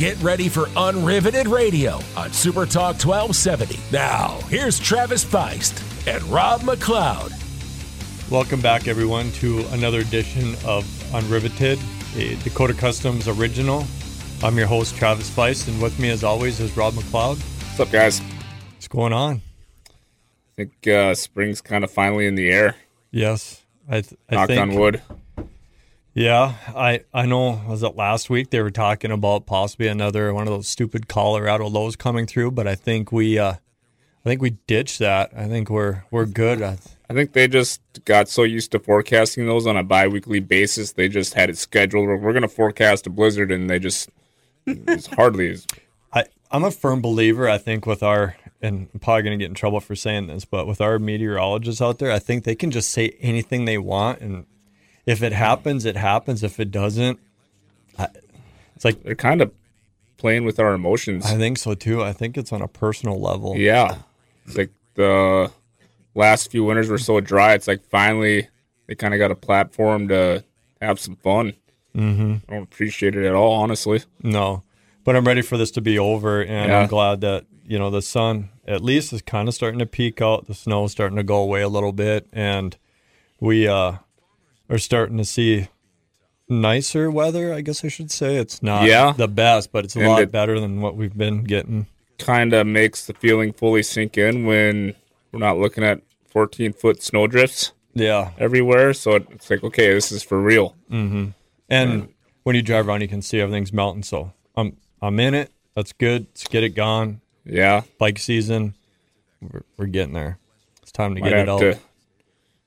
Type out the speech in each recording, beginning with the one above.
Get ready for Unriveted Radio on Super Talk 1270. Now, here's Travis Feist and Rob McLeod. Welcome back, everyone, to another edition of Unriveted, a Dakota Customs original. I'm your host, Travis Feist, and with me, as always, is Rob McLeod. What's up, guys? What's going on? I think uh, spring's kind of finally in the air. Yes, I, th- I Knock think, on wood. Yeah, I I know. Was it last week they were talking about possibly another one of those stupid Colorado lows coming through? But I think we, uh, I think we ditched that. I think we're we're good. I, I think they just got so used to forecasting those on a bi-weekly basis. They just had it scheduled. We're going to forecast a blizzard, and they just it's hardly as I I'm a firm believer. I think with our and I'm probably going to get in trouble for saying this, but with our meteorologists out there, I think they can just say anything they want, and if it happens, it happens. If it doesn't, I, it's like they're kind of playing with our emotions. I think so too. I think it's on a personal level. Yeah, it's like the last few winters were so dry. It's like finally they kind of got a platform to have some fun. Mm-hmm. I don't appreciate it at all, honestly. No, but I'm ready for this to be over, and Yeah. I'm glad that you know the sun at least is kind of starting to peak out. The snow is starting to go away a little bit, and we uh, are starting to see nicer weather. I guess I should say it's not Yeah. the best, but it's a And lot it- better than what we've been getting. Kind of makes the feeling fully sink in when we're not looking at 14 foot snow drifts Yeah, everywhere. So it's like, okay, this is for real. Mm-hmm. and when you drive around, you can see everything's melting. So I'm I'm in it. That's good. Let's get it gone. Yeah, Bike season, we're, we're getting there. It's time to might get it out. to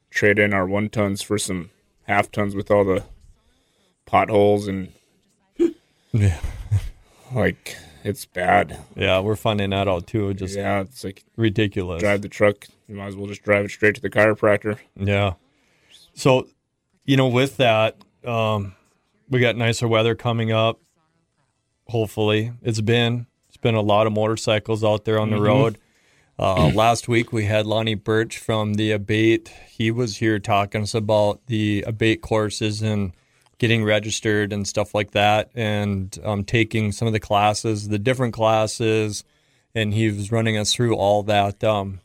trade in our one tons for some half tons with all the potholes and Yeah. like it's bad. Yeah, we're finding that out too. Just Yeah, it's like ridiculous. drive the truck. You might as well just drive it straight to the chiropractor. Yeah. So, you know, with that, um, we got nicer weather coming up. Hopefully, it's been it's been a lot of motorcycles out there on the road. Uh, last week we had Lonnie Birch from the Abate. He was here talking to us about the Abate courses and getting registered and stuff like that, and um, taking some of the classes, the different classes, and he was running us through all that. Um,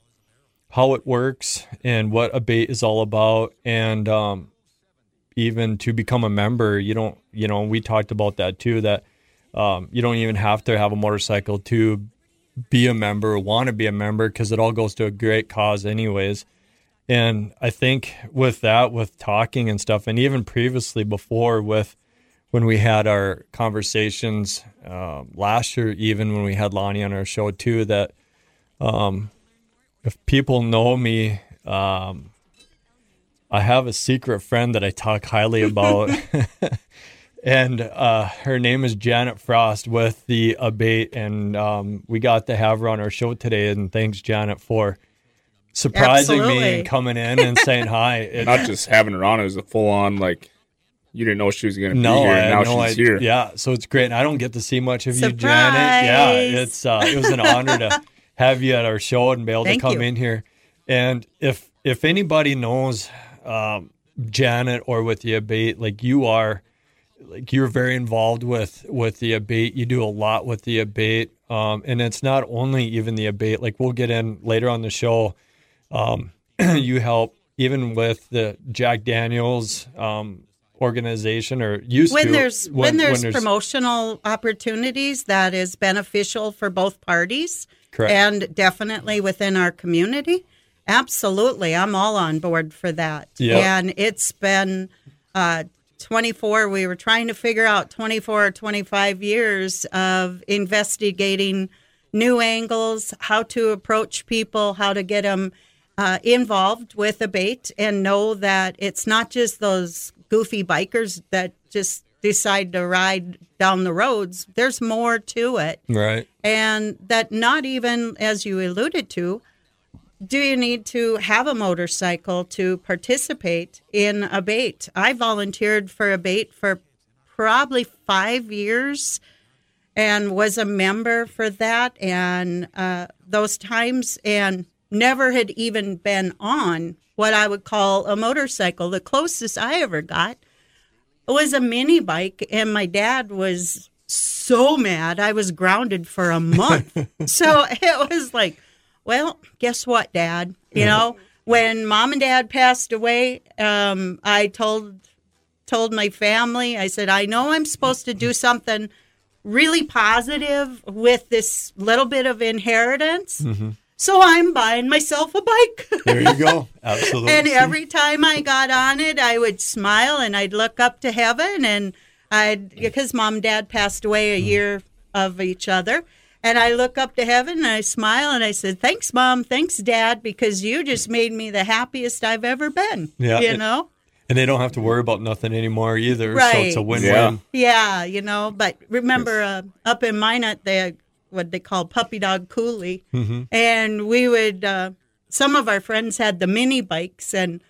how it works and what abate is all about and um, even to become a member you don't you know we talked about that too that um, you don't even have to have a motorcycle to be a member want to be a member because it all goes to a great cause anyways and i think with that with talking and stuff and even previously before with when we had our conversations uh, last year even when we had lonnie on our show too that if people know me, um, I have a secret friend that I talk highly about. and uh, her name is Janet Frost with the Abate. And um, we got to have her on our show today. And thanks, Janet, for surprising me and coming in and saying hi. It, Not just having her on; it was a full on like you didn't know she was going to be here. And now no she's idea. here. Yeah, so it's great. And I don't get to see much of you, Janet. Yeah, it's uh, it was an honor to have you at our show and be able Thank to come you. in here. And if if anybody knows um, Janet or with the abate, like you are, like you're very involved with with the abate. You do a lot with the abate, um, and it's not only even the abate. Like we'll get in later on the show. Um, you help even with the Jack Daniels um, organization or used when to there's when, there's promotional opportunities that is beneficial for both parties Correct. and definitely within our community absolutely i'm all on board for that Yeah. and it's been uh, 24 we were trying to figure out 24 or 25 years of investigating new angles how to approach people how to get them uh, involved with ABATE and know that it's not just those goofy bikers that just decide to ride down the roads. There's more to it. right. And that not even, as you alluded to, do you need to have a motorcycle to participate in ABATE? I volunteered for ABATE for probably five years and was a member for that and uh, those times and never had even been on what I would call a motorcycle. The closest I ever got was a mini bike, and my dad was so mad. I was grounded for a month. so it was like, well, guess what, Dad? You know, when Mom and Dad passed away, um, I told told my family. I said, I know I'm supposed to do something really positive with this little bit of inheritance. So I'm buying myself a bike. There you go. Absolutely. and every time I got on it, I would smile and I'd look up to heaven and I'd because mom and dad passed away a year of each other. And I look up to heaven and I smile and I said, Thanks, mom. Thanks, dad, because you just made me the happiest I've ever been. Yeah. You know? and they don't have to worry about nothing anymore either. Right. So it's a win-win. Yeah. Yeah, you know, but remember uh, up in Minot, they what they call Puppy Dog Coulee, and we would. Uh, some of our friends had the mini bikes, and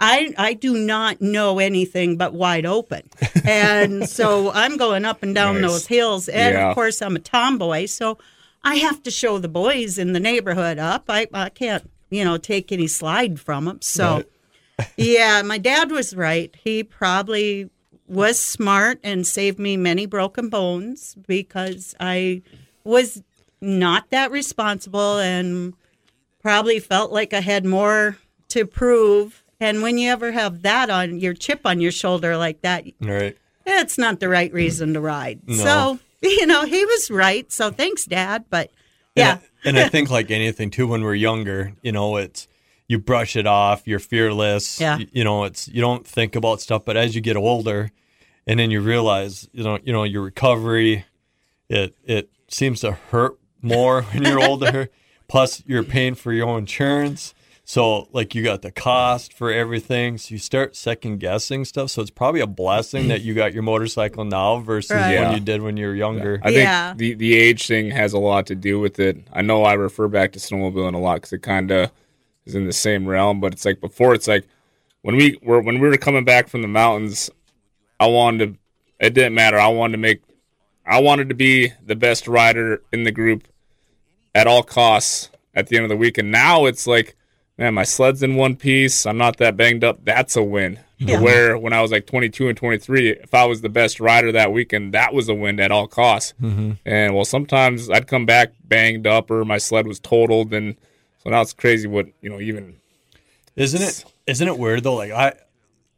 I I do not know anything but wide open, and so I'm going up and down Nice. those hills, and Yeah. of course I'm a tomboy, so I have to show the boys in the neighborhood up. I I can't you know take any slide from them, so. Yeah, my dad was right. He probably was smart and saved me many broken bones because I was not that responsible and probably felt like I had more to prove. And when you ever have that on your chip on your shoulder like that, Right. it's not the right reason to ride. No. So, you know, he was right. So thanks, Dad. But yeah, And I, and I think like anything too, when we're younger, you know, it's you brush it off. You're fearless. Yeah. You, you know, it's you don't think about stuff. But as you get older, and then you realize, you know, you know, your recovery, it it seems to hurt more when you're older. Plus, you're paying for your own insurance. So, like, you got the cost for everything. So, you start second guessing stuff. So, it's probably a blessing that you got your motorcycle now versus Right. when Yeah. you did when you were younger. I think Yeah. the the age thing has a lot to do with it. I know I refer back to snowmobiling a lot because it kind of is in the same realm. But it's like before, it's like when we were when we were coming back from the mountains, I wanted to. It didn't matter. I wanted to make. I wanted to be the best rider in the group at all costs at the end of the week. And now it's like, man, my sled's in one piece. I'm not that banged up. That's a win. To Yeah. Where when I was like 22 and 23, if I was the best rider that weekend, that was a win at all costs. And well, sometimes I'd come back banged up or my sled was totaled, and so now it's crazy what you know. Even Isn't it? Isn't it weird though? Like I,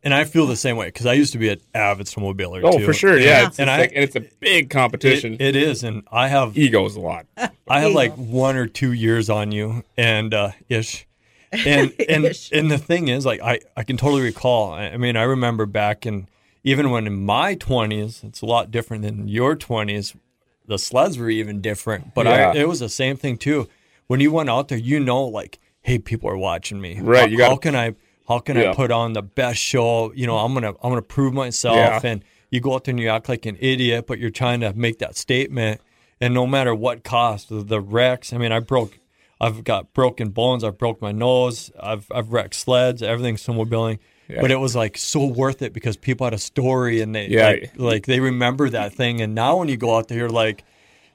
and I feel the same way because I used to be an avid snowmobiler. oh, too. for sure, yeah. Yeah. It's, And it's I- like, and it's a big competition. It, it is, and I have Egos a lot. I have like one or two years on you, and uh, ish. And and and the thing is, like I I can totally recall. I, I mean, I remember back in even when in my twenties, it's a lot different than your twenties. The sleds were even different, but Yeah. I it was the same thing too. When you went out there, you know, like, hey, people are watching me. Right, How, you gotta- how can I how can Yeah. I put on the best show? You know, I'm gonna I'm gonna prove myself Yeah. and you go out there and you act like an idiot, but you're trying to make that statement. And no matter what cost, the, the wrecks. I mean, I broke, I've got broken bones. I've broke my nose. I've I've wrecked sleds. Everything's snowmobiling. But it was like so worth it because people had a story and they Yeah. like, like they remember that thing. And now when you go out there, you're like,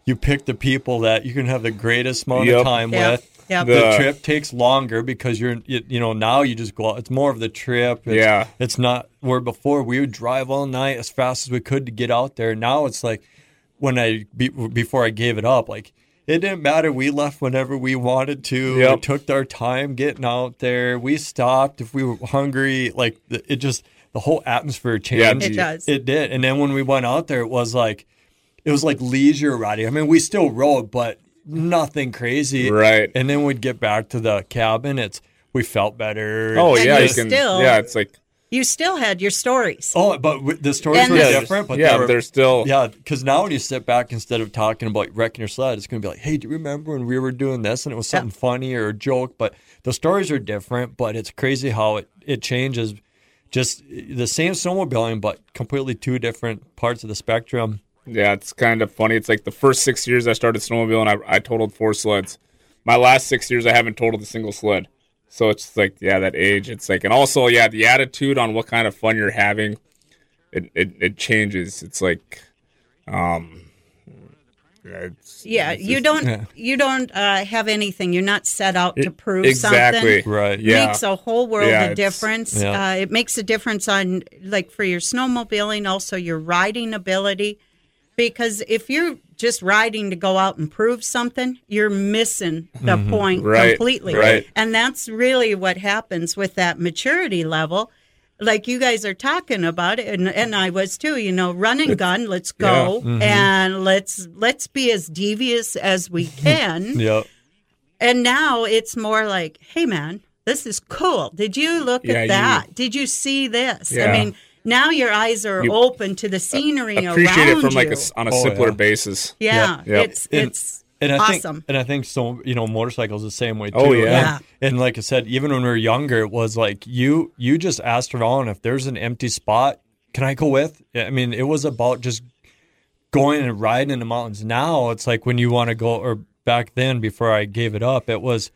you pick the people that you can have the greatest amount Yep. of time Yep. with. Yep. The, The- trip takes longer because you're you, you know now you just go out. It's more of the trip. It's, Yeah. it's not where before we would drive all night as fast as we could to get out there. Now it's like when I be, before I gave it up, like it didn't matter. We left whenever we wanted to. We took our time getting out there. We stopped if we were hungry. Like it just the whole atmosphere changed. It does. It did. And then when we went out there, it was like it was like leisure riding. I mean, we still rode, but nothing crazy. Right. And then we'd get back to the cabin. It's we felt better. Oh And yeah, you you can. still- yeah, it's like you still had your stories. Oh, but the stories And were the- different. But yeah, they were, they're still. yeah, because now when you sit back instead of talking about wrecking your sled, it's going to be like, hey, do you remember when we were doing this and it was something funny or a joke? But the stories are different. But it's crazy how it it changes. Just the same snowmobiling, but completely two different parts of the spectrum. Yeah, it's kind of funny. It's like the first six years I started snowmobiling, I, I totaled four sleds. My last six years, I haven't totaled a single sled. So it's like, yeah, that age. It's like, and also, yeah, the attitude on what kind of fun you're having, it it, it changes. It's like, um, yeah, it's, Yeah, it's you just- don't you don't uh, have anything. You're not set out to prove exactly something. Right. Yeah, Makes a whole world Yeah, of difference. Yeah. Uh, it makes a difference on like for your snowmobiling, also your riding ability. because if you're just riding to go out and prove something, you're missing the mm-hmm. point Right, completely. right. And that's really what happens with that maturity level. Like you guys are talking about it, and, and I was too. You know, run and gun. Let's go mm-hmm. and let's let's be as devious as we can. Yep. And now it's more like, hey, man, this is cool. Did you look Yeah, at you- that? Did you see this? Yeah. I mean, now your eyes are You open to the scenery Appreciate around it from like you. on a Oh, simpler yeah. basis. yeah, Yeah. it's And- it's And I awesome. think, and I think so. You know, motorcycles the same way oh, too. Oh, yeah. Yeah. And, and like I said, even when we were younger, it was like you you just asked around if there's an empty spot, can I go with? I mean, it was about just going and riding in the mountains. Now it's like when you want to go, or back then before I gave it up, it was,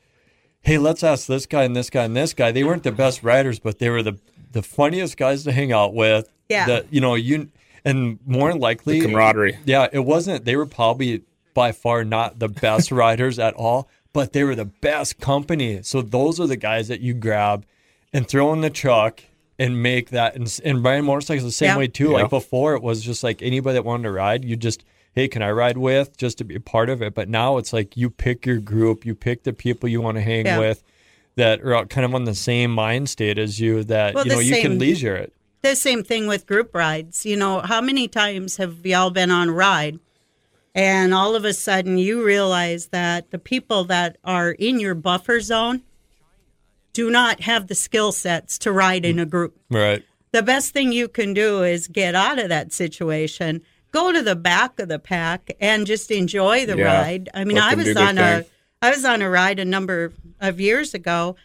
hey, let's ask this guy and this guy and this guy. They weren't the best riders, but they were the the funniest guys to hang out with. Yeah. That you know you and more than likely Camaraderie. yeah, it wasn't. They were probably by far not the best riders at all, but they were the best company. So those are the guys that you grab and throw in the truck and make that. And, and riding motorcycles the same Yeah. way too. Yeah. Like before, it was just like anybody that wanted to ride, you just hey, can I ride with just to be a part of it? But now it's like you pick your group, you pick the people you want to hang Yeah. with. That are kind of on the same mind state as you. That Well, you know you same- can leisure it. the same thing with group rides. You know, how many times have y'all been on a ride and all of a sudden you realize that the people that are in your buffer zone do not have the skill sets to ride in a group? Right. the best thing you can do is get out of that situation, go to the back of the pack, and just enjoy the Yeah. ride. I mean, Let I was on a. I was on a ride a number of years ago,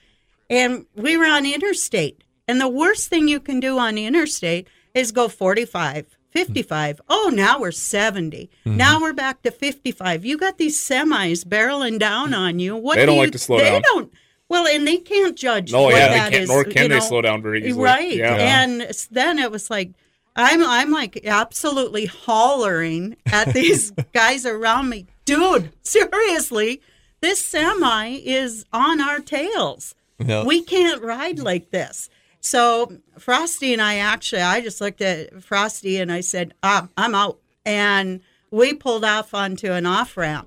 and we were on interstate. And the worst thing you can do on interstate is go 45, 55. Oh, now we're 70. Mm-hmm. Now we're back to 55. You got these semis barreling down on you. What They do don't you- like to slow they down. don't. Well, and they can't judge. No, what yeah, that they can't, is, nor can you they know. slow down very easily. Right. Yeah. And then it was like I'm I'm like absolutely hollering at these guys around me. Dude, seriously, this semi is on our tails. Yeah. We can't ride like this. So Frosty and I actually I just looked at Frosty and I said, ah, I'm out. And we pulled off onto an off ramp.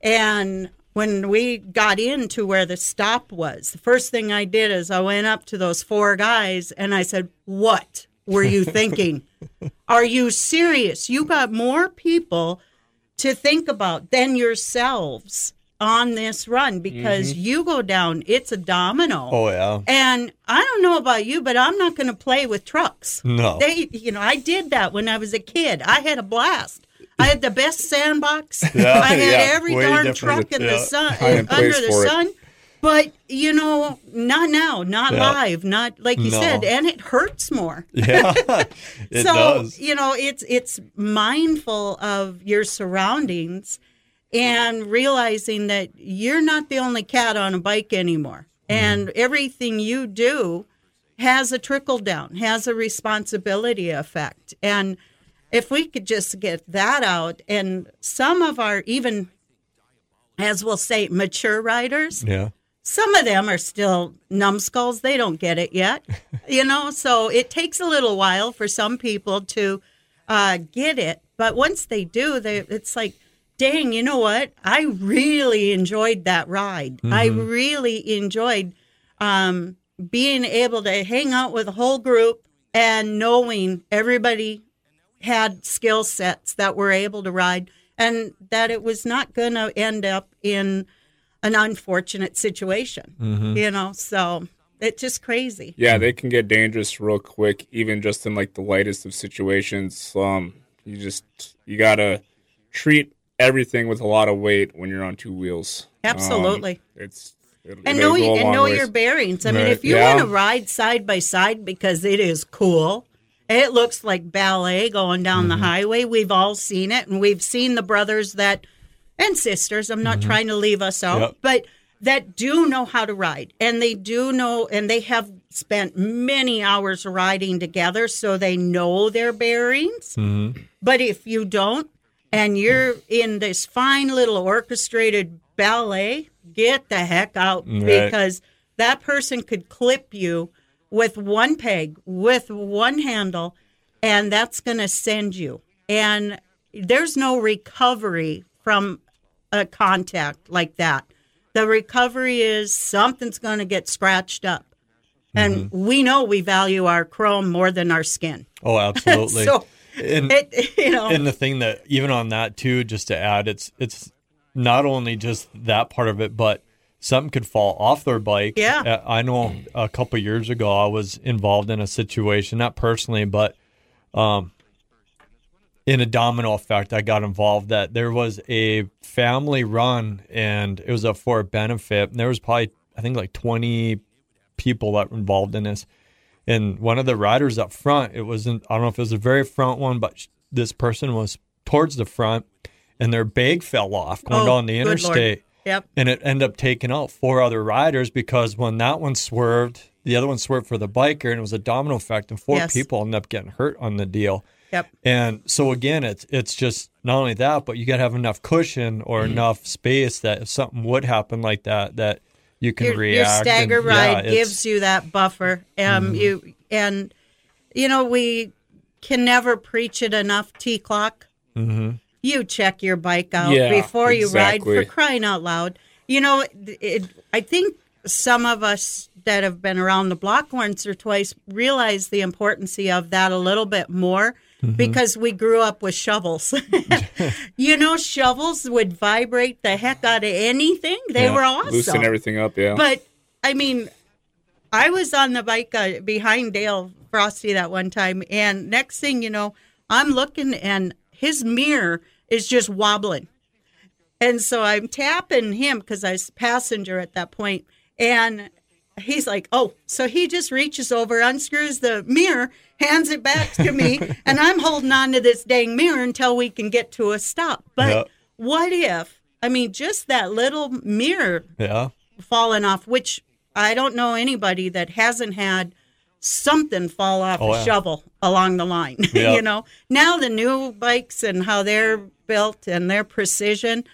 And when we got into where the stop was, the first thing I did is I went up to those four guys and I said, What were you thinking? Are you serious? You got more people to think about than yourselves on this run because mm-hmm. you go down, it's a domino. Oh yeah. And I don't know about you, but I'm not going to play with trucks. No. They, you know, I did that when I was a kid. I had a blast. I had the best sandbox. Yeah, I had yeah, every darn truck in Yeah. the sun, uh, under the for it. sun. But you know, not now, not live, not like you No. said, and it hurts more. Yeah. it so does. you know, it's it's mindful of your surroundings and realizing that you're not the only cat on a bike anymore, and everything you do has a trickle down, has a responsibility effect, and if we could just get that out, and some of our even, as we'll say, mature riders, Yeah. some of them are still numbskulls. They don't get it yet, you know. So it takes a little while for some people to uh, get it, but once they do, they it's like, dang, you know what? I really enjoyed that ride. I really enjoyed um, being able to hang out with a whole group and knowing everybody had skill sets that were able to ride and that it was not going to end up in an unfortunate situation you know so it's just crazy Yeah, they can get dangerous real quick, even just in like the lightest of situations. Um, you just you gotta treat everything with a lot of weight when you're on two wheels. Um, Absolutely. it's it, and know a and know ways. your bearings i mean if you Yeah. want to ride side by side because it is cool it looks like ballet going down Mm-hmm. the highway we've all seen it and we've seen the brothers that and sisters i'm not trying to leave us out Yep. but that do know how to ride and they do know and they have spent many hours riding together so they know their bearings but if you don't and you're in this fine little orchestrated ballet get the heck out Right. because that person could clip you with one peg with one handle and that's going to send you and there's no recovery from a contact like that. The recovery is something's going to get scratched up. And Mm-hmm. we know we value our chrome more than our skin. Oh, absolutely. So and, it, you know, and the thing that even on that too, just to add, it's it's not only just that part of it, but something could fall off their bike. Yeah. Uh, I know a couple years ago I was involved in a situation, not personally, but um, in a domino effect, I got involved that there was a family run and it was a for a benefit. And there was probably I think like twenty people that were involved in this. And one of the riders up front, it wasn't, I don't know if it was the very front one, but this person was towards the front and their bag fell off going Oh, down the interstate. yep. And it ended up taking out four other riders because when that one swerved, the other one swerved for the biker and it was a domino effect and four Yes. people ended up getting hurt on the deal. Yep. And so again, it's it's just not only that, but you got to have enough cushion or Mm-hmm. enough space that if something would happen like that, that you can your, your stagger and, ride yeah, gives you that buffer. Um, you and you know we can never preach it enough. T-CLOCS. Mm-hmm. You check your bike out Yeah, before you ride. For crying out loud, you know. It, it, I think some of us that have been around the block once or twice realize the importance of that a little bit more. Mm-hmm. Because we grew up with shovels. you know, shovels would vibrate the heck out of anything. They Yeah, were awesome. Loosen everything up, yeah. But I mean, I was on the bike uh, behind Dale Frosty that one time, and next thing you know, I'm looking and his mirror is just wobbling. And so I'm tapping him because I was passenger at that point, and he's like, "Oh!" So he just reaches over, unscrews the mirror, hands it back to me, and I'm holding on to this dang mirror until we can get to a stop. But Yeah. what if? I mean, just that little mirror Yeah. fallen off, which I don't know anybody that hasn't had something fall off Oh, a yeah. shovel along the line. Yeah. you know, now the new bikes and how they're built and their precision,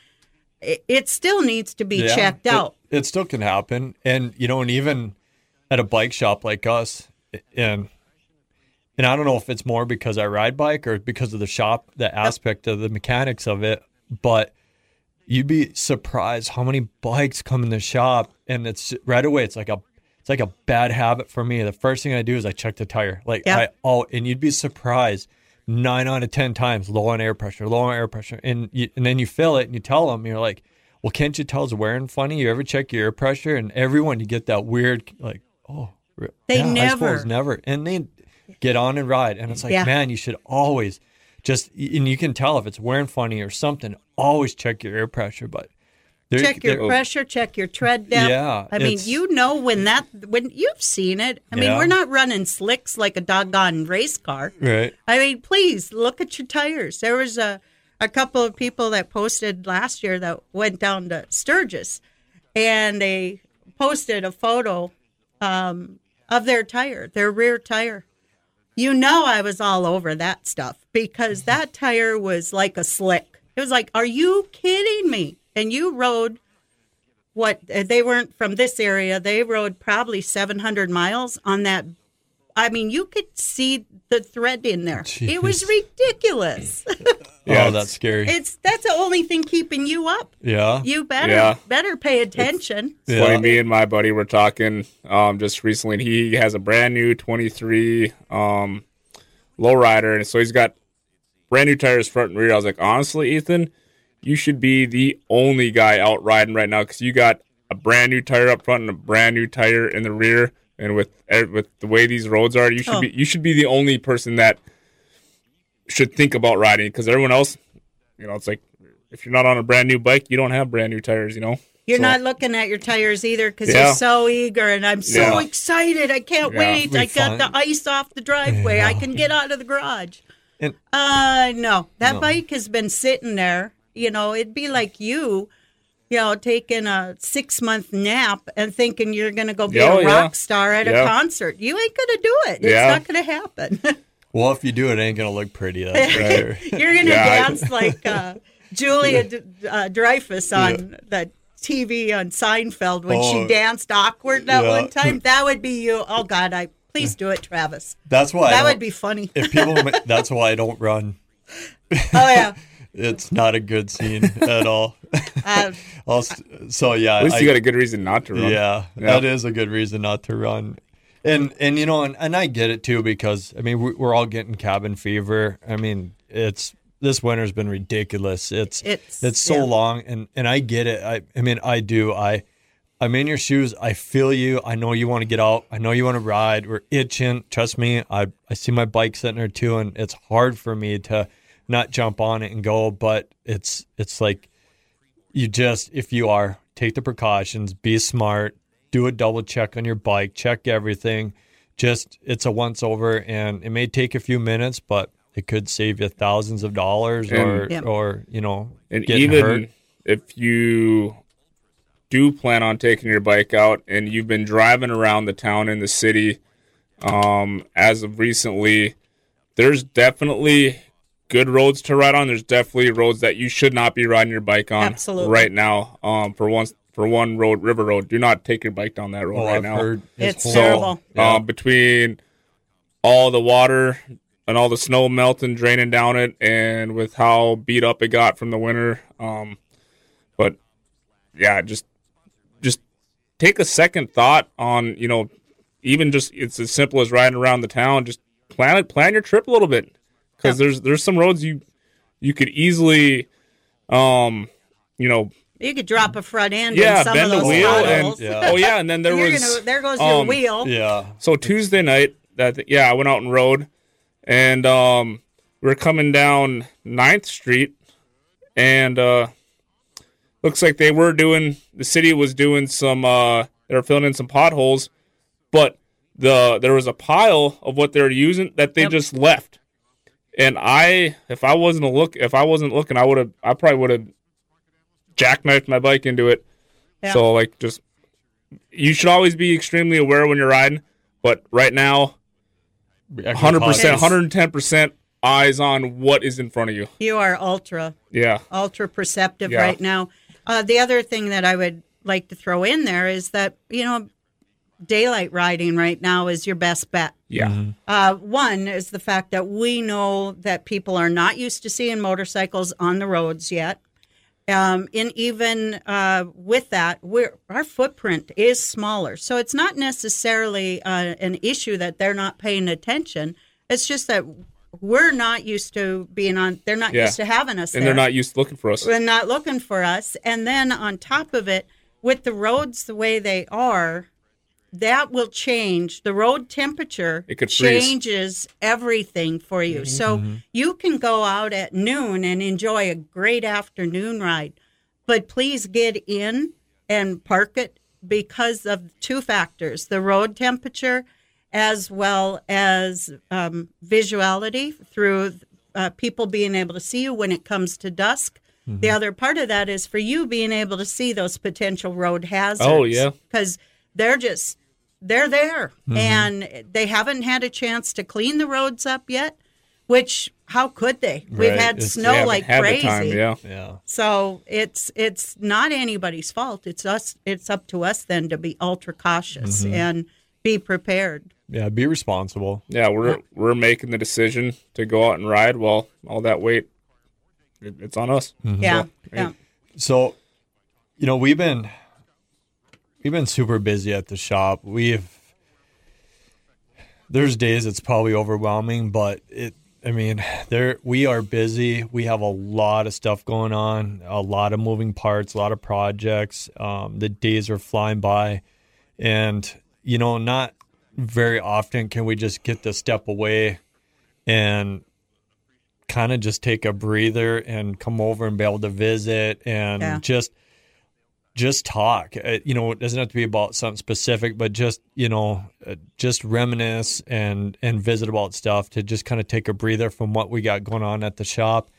it, it still needs to be Yeah, checked out. It, still can happen, and you know, and even at a bike shop like us, and and I don't know if it's more because I ride bike or because of the shop, the aspect of the mechanics of it, but you'd be surprised how many bikes come in the shop, and it's right away. It's like a it's like a bad habit for me. The first thing I do is I check the tire, like Yeah. I oh, and you'd be surprised. Nine out of ten times, low on air pressure, low on air pressure, and you, and then you fill it, and you tell them, you're like, well, can't you tell it's wearing funny? You ever check your air pressure? And everyone, you get that weird, like, oh, They yeah, never. never. And they get on and ride. And it's like, Yeah. man, you should always just, and you can tell if it's wearing funny or something, always check your air pressure. But Check your there- pressure, check your tread depth. Yeah, I mean, you know when that when you've seen it. I mean, Yeah. we're not running slicks like a doggone race car. Right. I mean, please look at your tires. There was a, a couple of people that posted last year that went down to Sturgis and they posted a photo um, of their tire, their rear tire. You know, I was all over that stuff because that tire was like a slick. It was like, are you kidding me? And you rode what they weren't from this area. They rode probably 700 miles on that. I mean, you could see the thread in there. It was ridiculous. Yeah, oh, that's scary. it's that's the only thing keeping you up. yeah. You better Yeah. better pay attention. It's Yeah. funny, me and my buddy were talking um, just recently. And he has a brand new 23 um, lowrider, and so he's got brand new tires front and rear. I was like, honestly, Ethan, you should be the only guy out riding right now because you got a brand new tire up front and a brand new tire in the rear. And with with the way these roads are, you should Oh. be you should be the only person that should think about riding because everyone else, you know, it's like if you're not on a brand new bike, you don't have brand new tires, you know. You're So- not looking at your tires either because Yeah. you're so eager, and I'm so Yeah. excited. I can't Yeah. wait. I got fun. the ice off the driveway. I can get out of the garage. And- uh, no, that No. bike has been sitting there. You know, it'd be like you, you know, taking a six month nap and thinking you're going to go be Oh, a yeah. rock star at a concert. You ain't going to do it. It's Yeah. not going to happen. Well, if you do, it ain't going to look pretty. That's for sure. You're gonna Yeah, dance like uh, Julia D- uh, Dreyfus on the TV on Seinfeld when Oh. she danced awkward that Yeah. one time. That would be you. Oh God, I please do it, Travis. That's why. That don't- would be funny. If people, that's why I don't run. oh yeah, it's not a good scene at all. Uh, Also- so yeah, At least I- you got a good reason not to run. yeah, Yeah. that is a good reason not to run. And and you know, and, and I get it too because I mean we, we're all getting cabin fever. I mean, it's this winter's been ridiculous. It's It's- it's so yeah. long, and and I get it. I I mean, I do. I I'm in your shoes. I feel you. I know you want to get out. I know you want to ride. We're itching. Trust me. I I see my bike sitting there too, and it's hard for me to not jump on it and go. But it's it's like you just if you are take the precautions be smart do a double check on your bike check everything just it's a once over and it may take a few minutes but it could save you thousands of dollars or And- Yep. or you know And even hurt. if you do plan on taking your bike out and you've been driving around the town and the city um, as of recently, there's definitely good roads to ride on. There's definitely roads that you should not be riding your bike on Absolutely. right now. Um, for one, for one road, River Road, do not take your bike down that road oh, right I've now. heard It's horrible. terrible. Yeah. Um, between all the water and all the snow melting, draining down it, and with how beat up it got from the winter. Um, but yeah, just just take a second thought on you know, even just it's as simple as riding around the town. Just plan it, plan your trip a little bit because there's there's some roads you you could easily, um, you know, you could drop a front end yeah, in some bend of the those wheel potholes. and Yeah. oh yeah, and then there You're was gonna, there goes your um, wheel. yeah so Tuesday night, that yeah, I went out and rode, and um, we are coming down 9th Street, and uh, looks like they were doing the city was doing some uh, they were filling in some potholes, but the there was a pile of what they were using that they Yep. just left, and I if I wasn't a look if I wasn't looking I would have I probably would have jackknifed my bike into it. Yeah. So like just you should always be extremely aware when you're riding, but right now hundred percent, hundred and ten percent eyes on what is in front of you. You are ultra Yeah, ultra perceptive Yeah. right now. Uh, the other thing that I would like to throw in there is that you know daylight riding right now is your best bet. Yeah, Uh, one is the fact that we know that people are not used to seeing motorcycles on the roads yet. Um, and even uh, with that, we're, our footprint is smaller. So it's not necessarily uh, an issue that they're not paying attention. It's just that we're not used to being on, they're not Yeah. used to having us and there they're not used to looking for us. and not looking for us. And then on top of it, with the roads the way they are, that will change. The road temperature It could freeze. changes everything for you. Mm-hmm. So you can go out at noon and enjoy a great afternoon ride, but please get in and park it because of two factors the road temperature as well as um, visuality through uh, people being able to see you when it comes to dusk. Mm-hmm. The other part of that is for you being able to see those potential road hazards. Oh, yeah. Because they're just, they're there Mm-hmm. and they haven't had a chance to clean the roads up yet, which, how could they? We've had It's- snow like had crazy. time, yeah. yeah So it's it's not anybody's fault. It's us. It's up to us then to be ultra cautious Mm-hmm. and be prepared. yeah be responsible Yeah, we're we're making the decision to go out and ride. Well, all that weight, it, it's on us. Yeah, So, yeah. So, you know, we've been we've been super busy at the shop. We've there's days it's probably overwhelming, but it I mean, there we are busy. We have a lot of stuff going on, a lot of moving parts, a lot of projects. Um, the days are flying by, and you know, not very often can we just get to step away and kind of just take a breather and come over and be able to visit and Yeah. just just talk. Uh, you know, it doesn't have to be about something specific, but just you know, uh, just reminisce and and visit about stuff to just kind of take a breather from what we got going on at the shop.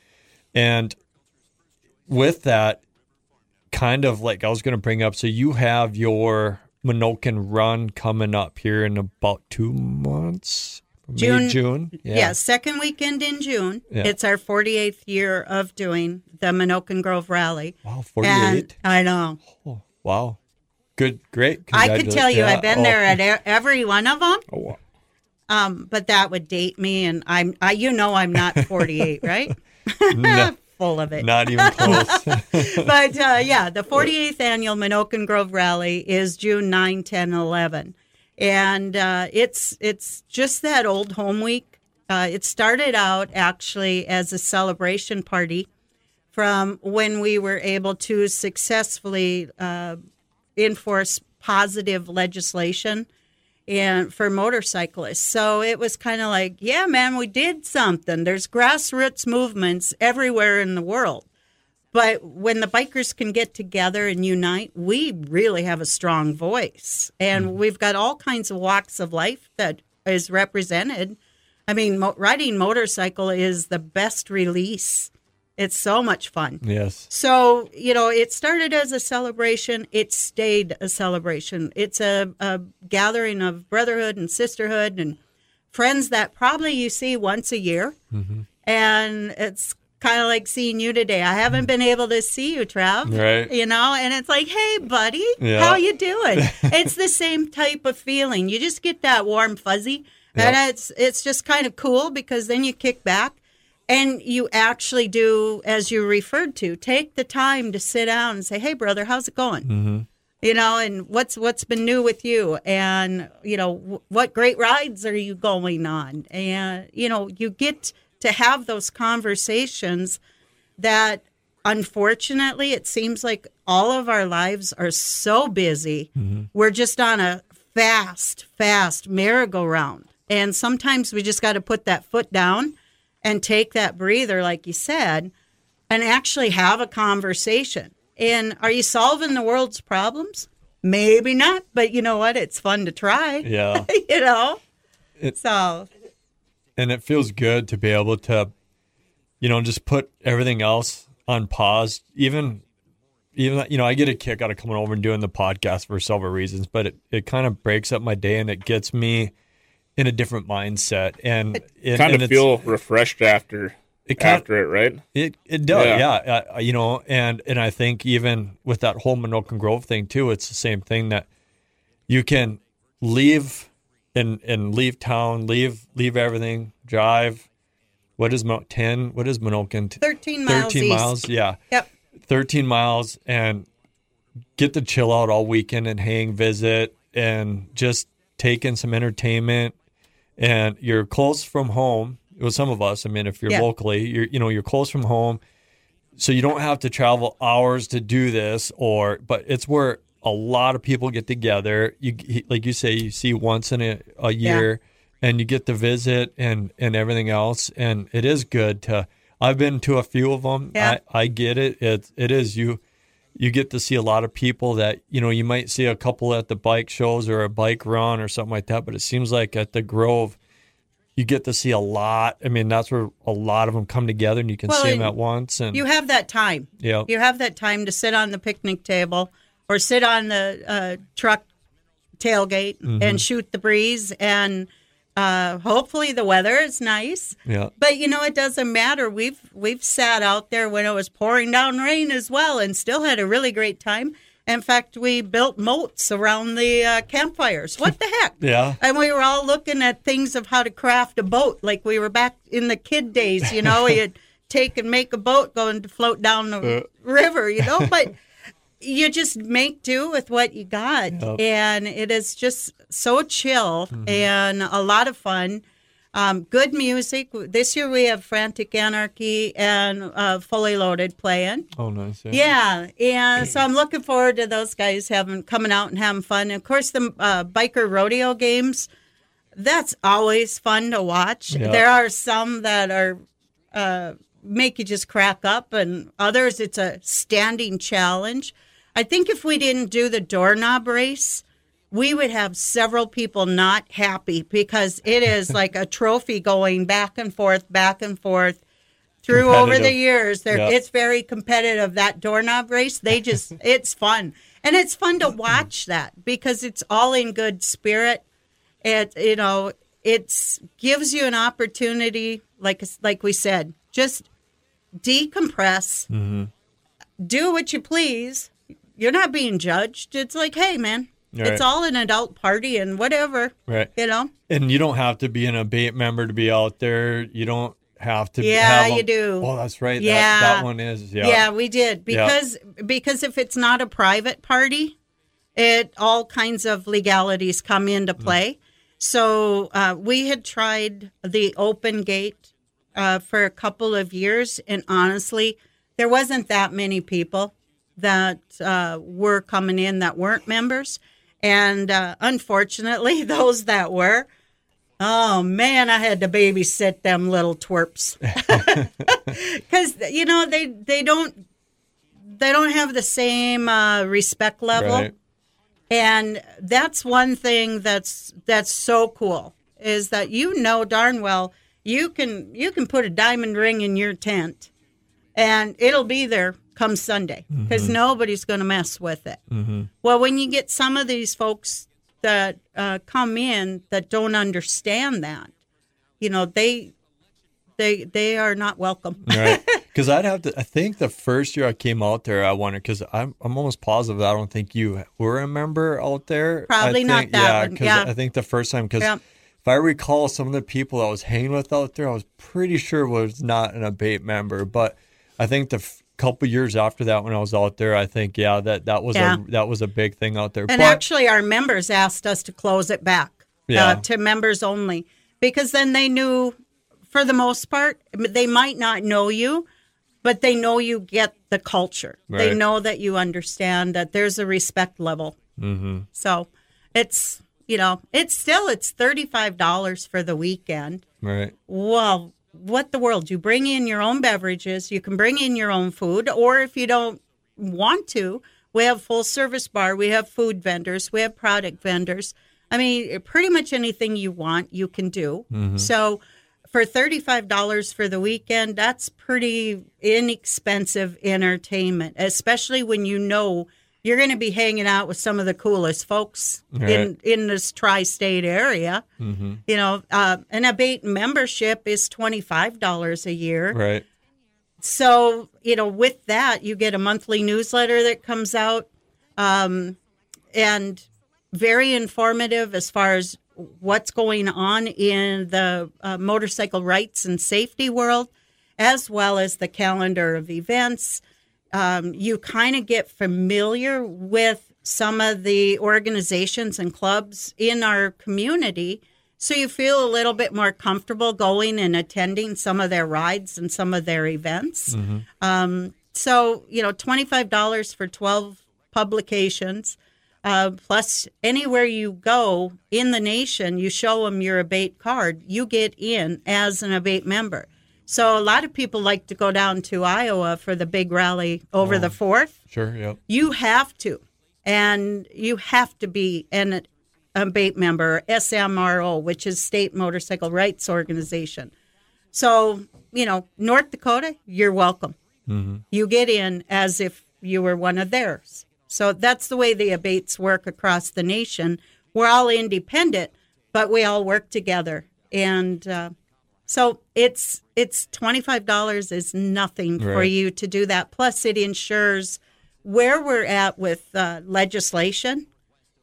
And with that, kind of like I was going to bring up, so you have your Menoken run coming up here in about two months, May, June- June, Yeah. second weekend in June. Yeah. It's our 48th year of doing the Menoken Grove Rally. Wow, And 48. I know. Oh, wow. Good, great. I could tell you, Congratulations. I've been Yeah. there at every one of them. Oh, wow. Um, but that would date me, and I'm, I, you know, I'm not 48, right? Oh, no. full of it. Not even close. but uh, yeah, the 48th annual Menoken Grove Rally is June 9, 10, 11. And uh, it's it's just that old home week. Uh, it started out actually as a celebration party from when we were able to successfully uh, enforce positive legislation and for motorcyclists. So it was kind of like, yeah, man, we did something. There's grassroots movements everywhere in the world. But when the bikers can get together and unite, we really have a strong voice. And mm-hmm. we've got all kinds of walks of life that is represented. I mean, mo- riding motorcycle is the best release. It's so much fun. yes. So, you know, it started as a celebration. It stayed a celebration. It's a, a gathering of brotherhood and sisterhood and friends that probably you see once a year. Mm-hmm. And it's kind of like seeing you today. I haven't been able to see you, Trav. Right. You know, and it's like, hey, buddy, Yeah. how you doing? it's the same type of feeling. You just get that warm fuzzy. And it's it's just kind of cool because then you kick back and you actually do, as you referred to, take the time to sit down and say, "Hey, brother, how's it going?" Mm-hmm. You know, and what's what's been new with you, and you know, w- what great rides are you going on, and you know, you get to have those conversations that, unfortunately, it seems like all of our lives are so busy. Mm-hmm. We're just on a fast, fast merry-go-round, and sometimes we just got to put that foot down and take that breather, like you said, and actually have a conversation. And are you solving the world's problems? Maybe not, but you know what? It's fun to try. Yeah. you know? It- so, and it feels good to be able to you know just put everything else on pause even even you know i get a kick out of coming over and doing the podcast for several reasons but it, it kind of breaks up my day and it gets me in a different mindset and it, kind and of feel refreshed after it kind after it, right? it it does, Yeah. yeah. Uh, you know, and and I think even with that whole Menoken Grove thing too, it's the same thing that you can leave and and leave town, leave leave everything, drive. What is Mo- ten? What is Menoken? 13 miles Thirteen east. miles, yeah, Yep. thirteen miles, and get to chill out all weekend and hang, visit, and just take in some entertainment. And you're close from home. Well, some of us. I mean, if you're Yeah. locally, you're you know you're close from home, so you don't have to travel hours to do this. Or, but it's where a lot of people get together. You like you say, you see once in a, a year, and you get to visit and and everything else. And it is good to. I've been to a few of them. Yeah. I, I get it. It it is you you get to see a lot of people that you know you might see a couple at the bike shows or a bike run or something like that but it seems like at the grove you get to see a lot i mean that's where a lot of them come together and you can Well, see them at once and You have that time. yeah You have that time to sit on the picnic table or sit on the uh, truck tailgate Mm-hmm. and shoot the breeze. And uh, hopefully the weather is nice. yeah But you know, it doesn't matter. We've we've sat out there when it was pouring down rain as well, and still had a really great time. In fact, we built moats around the uh, campfires. What the heck? yeah And we were all looking at things of how to craft a boat, like we were back in the kid days. You know, you'd take and make a boat going to float down the river. You know, but you just make do with what you got, Yep. and it is just so chill and a lot of fun. Um, good music. This year we have Frantic Anarchy and uh, Fully Loaded playing. oh nice Yeah, and so I'm looking forward to those guys having coming out and having fun. of course, the uh, biker rodeo games. That's always fun to watch. Yeah. There are some that are uh, make you just crack up, and others it's a standing challenge. I think if we didn't do the doorknob race, we would have several people not happy because it is like a trophy going back and forth, back and forth through over the years. There, it's very competitive. That doorknob race, they just, it's fun, and it's fun to watch that because it's all in good spirit. It, you know, it's gives you an opportunity, like like we said, just decompress, mm-hmm. do what you please. You're not being judged. It's like, hey, man, Right. it's all an adult party and whatever, right you know. and you don't have to be an abate member to be out there you don't have to. Be Yeah, have you do. Oh, that's right. Yeah. that, that one is. Yeah, Yeah, we did Yeah. because because if it's not a private party, it all kinds of legalities come into Mm-hmm. play. So uh, we had tried the open gate uh, for a couple of years, and honestly, there wasn't that many people that uh, were coming in that weren't members, and uh, unfortunately, those that were. Oh man, I had to babysit them little twerps because you know they they don't they don't have the same uh, respect level, Right. and that's one thing that's that's so cool is that you know darn well you can you can put a diamond ring in your tent, and it'll be there come Sunday because nobody's going to mess with it. Well, when you get some of these folks that uh, come in that don't understand that, you know they they they are not welcome. right? Because I'd have to. I think the first year I came out there, I wondered because I'm I'm almost positive I don't think you were a member out there. Probably I not think, that yeah, one, 'cause yeah. I think the first time because. Yeah. If I recall, some of the people I was hanging with out there, I was pretty sure was not an abate member. But I think the couple years after that, when I was out there, I think yeah, that that was Yeah. a that was a big thing out there. And but actually, our members asked us to close it back Yeah. uh, to members only because then they knew, for the most part, they might not know you, but they know you get the culture. They know that you understand that there's a respect level. Mm-hmm. So it's you know it's still it's thirty five dollars for the weekend. right, Well, what the world? You bring in your own beverages, you can bring in your own food, or if you don't want to, we have full service bar, we have food vendors, we have product vendors. I mean, pretty much anything you want, you can do. Mm-hmm. So for $35 for the weekend, that's pretty inexpensive entertainment, especially when you know you're going to be hanging out with some of the coolest folks in, Right. in this tri-state area. You know, uh, an abate membership is twenty five dollars a year. right, So you know, with that, you get a monthly newsletter that comes out, um, and very informative as far as what's going on in the uh, motorcycle rights and safety world, as well as the calendar of events. Um, you kind of get familiar with some of the organizations and clubs in our community. So you feel a little bit more comfortable going and attending some of their rides and some of their events. Um, so, you know, $25 for 12 publications. Uh, plus, anywhere you go in the nation, you show them your abate card, you get in as an abate member. So, a lot of people like to go down to Iowa for the big rally over the 4th sure, yep, you have to and you have to be an abate member smro which is state motorcycle rights organization. So you know north dakota you're welcome. You get in as if you were one of theirs. So that's the way the abates work across the nation. We're all independent but we all work together. And uh, so it's it's twenty five dollars is nothing for you to do that. Plus, it ensures where we're at with uh, legislation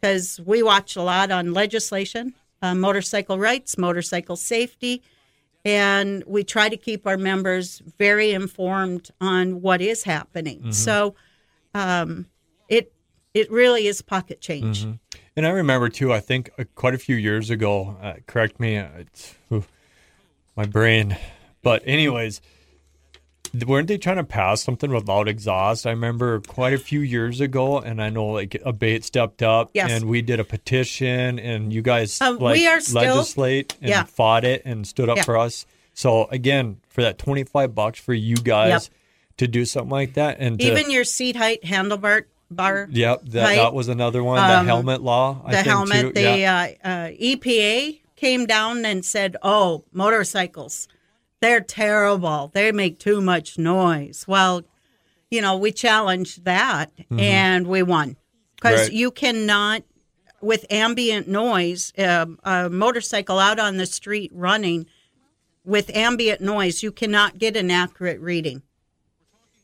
because we watch a lot on legislation, uh, motorcycle rights, motorcycle safety, and we try to keep our members very informed on what is happening. So um, it it really is pocket change. And I remember too. I think uh, quite a few years ago. Uh, correct me. Uh, it's, ooh, my brain. But anyways, weren't they trying to pass something without exhaust? I remember quite a few years ago, and I know like ABATE stepped up, Yes. and we did a petition, and you guys Um, like we are still- legislate and Yeah. fought it and stood up Yeah. for us. So again, for that twenty five bucks for you guys to do something like that, and to, Even your seat height handlebar bar. Yep, that, height, that was another one. Um, the helmet law, I the think helmet. too. The yeah. uh, uh, EPA came down and said, "Oh, motorcycles, they're terrible. They make too much noise." Well, you know, we challenged that and we won because Right. you cannot, with ambient noise, um a motorcycle out on the street running with ambient noise, you cannot get an accurate reading.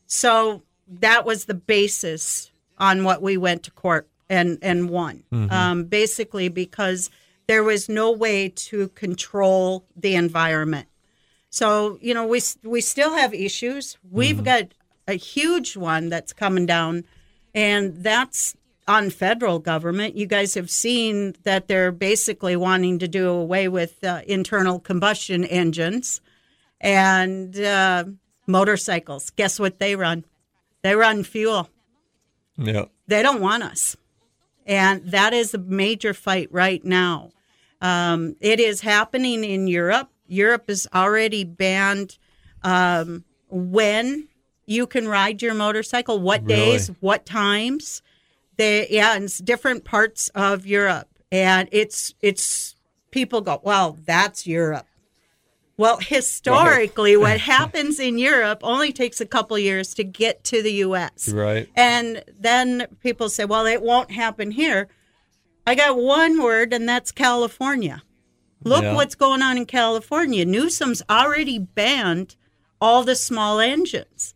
So that was the basis on what we went to court and and won. Um, basically, because there was no way to control the environment. So you know we we still have issues. We've got a huge one that's coming down, and that's on federal government. You guys have seen that they're basically wanting to do away with uh, internal combustion engines and uh, motorcycles. Guess what they run? They run fuel. Yeah. They don't want us. And that is a major fight right now. Um, it is happening in Europe. Europe has already banned um, when you can ride your motorcycle, what Really? days, what times. They, yeah, in different parts of Europe. And it's, it's, people go, well, that's Europe. Well, historically, what happens in Europe only takes a couple years to get to the U.S. Right. And then people say, well, it won't happen here. I got one word, and that's California. Look Yeah. what's going on in California. Newsom's already banned all the small engines.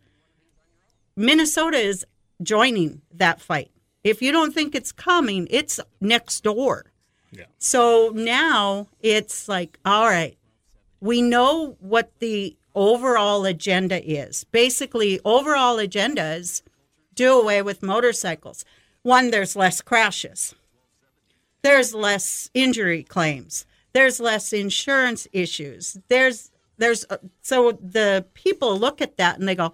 Minnesota is joining that fight. If you don't think it's coming, it's next door. Yeah. So now it's like, all right, we know what the overall agenda is. Basically, overall agendas do away with motorcycles. One, there's less crashes. There's less injury claims. There's less insurance issues. There's there's uh, so the people look at that and they go,